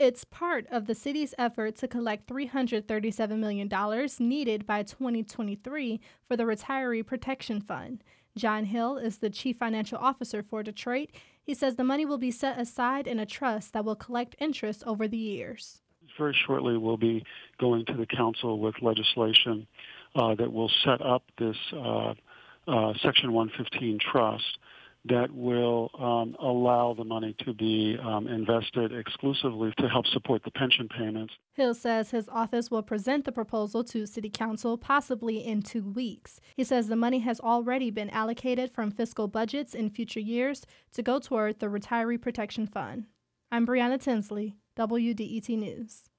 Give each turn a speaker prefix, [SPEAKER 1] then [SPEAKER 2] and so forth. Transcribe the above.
[SPEAKER 1] It's part of the city's effort to collect $337 million needed by 2023 for the Retiree Protection Fund. John Hill is the chief financial officer for Detroit. He says the money will be set aside in a trust that will collect interest over the years.
[SPEAKER 2] Very shortly, we'll be going to the council with legislation uh, that will set up this uh, uh, Section 115 trust that will um, allow the money to be um, invested exclusively to help support the pension payments.
[SPEAKER 1] Hill says his office will present the proposal to City Council possibly in two weeks. He says the money has already been allocated from fiscal budgets in future years to go toward the Retiree Protection Fund. I'm Brianna Tinsley, WDET News.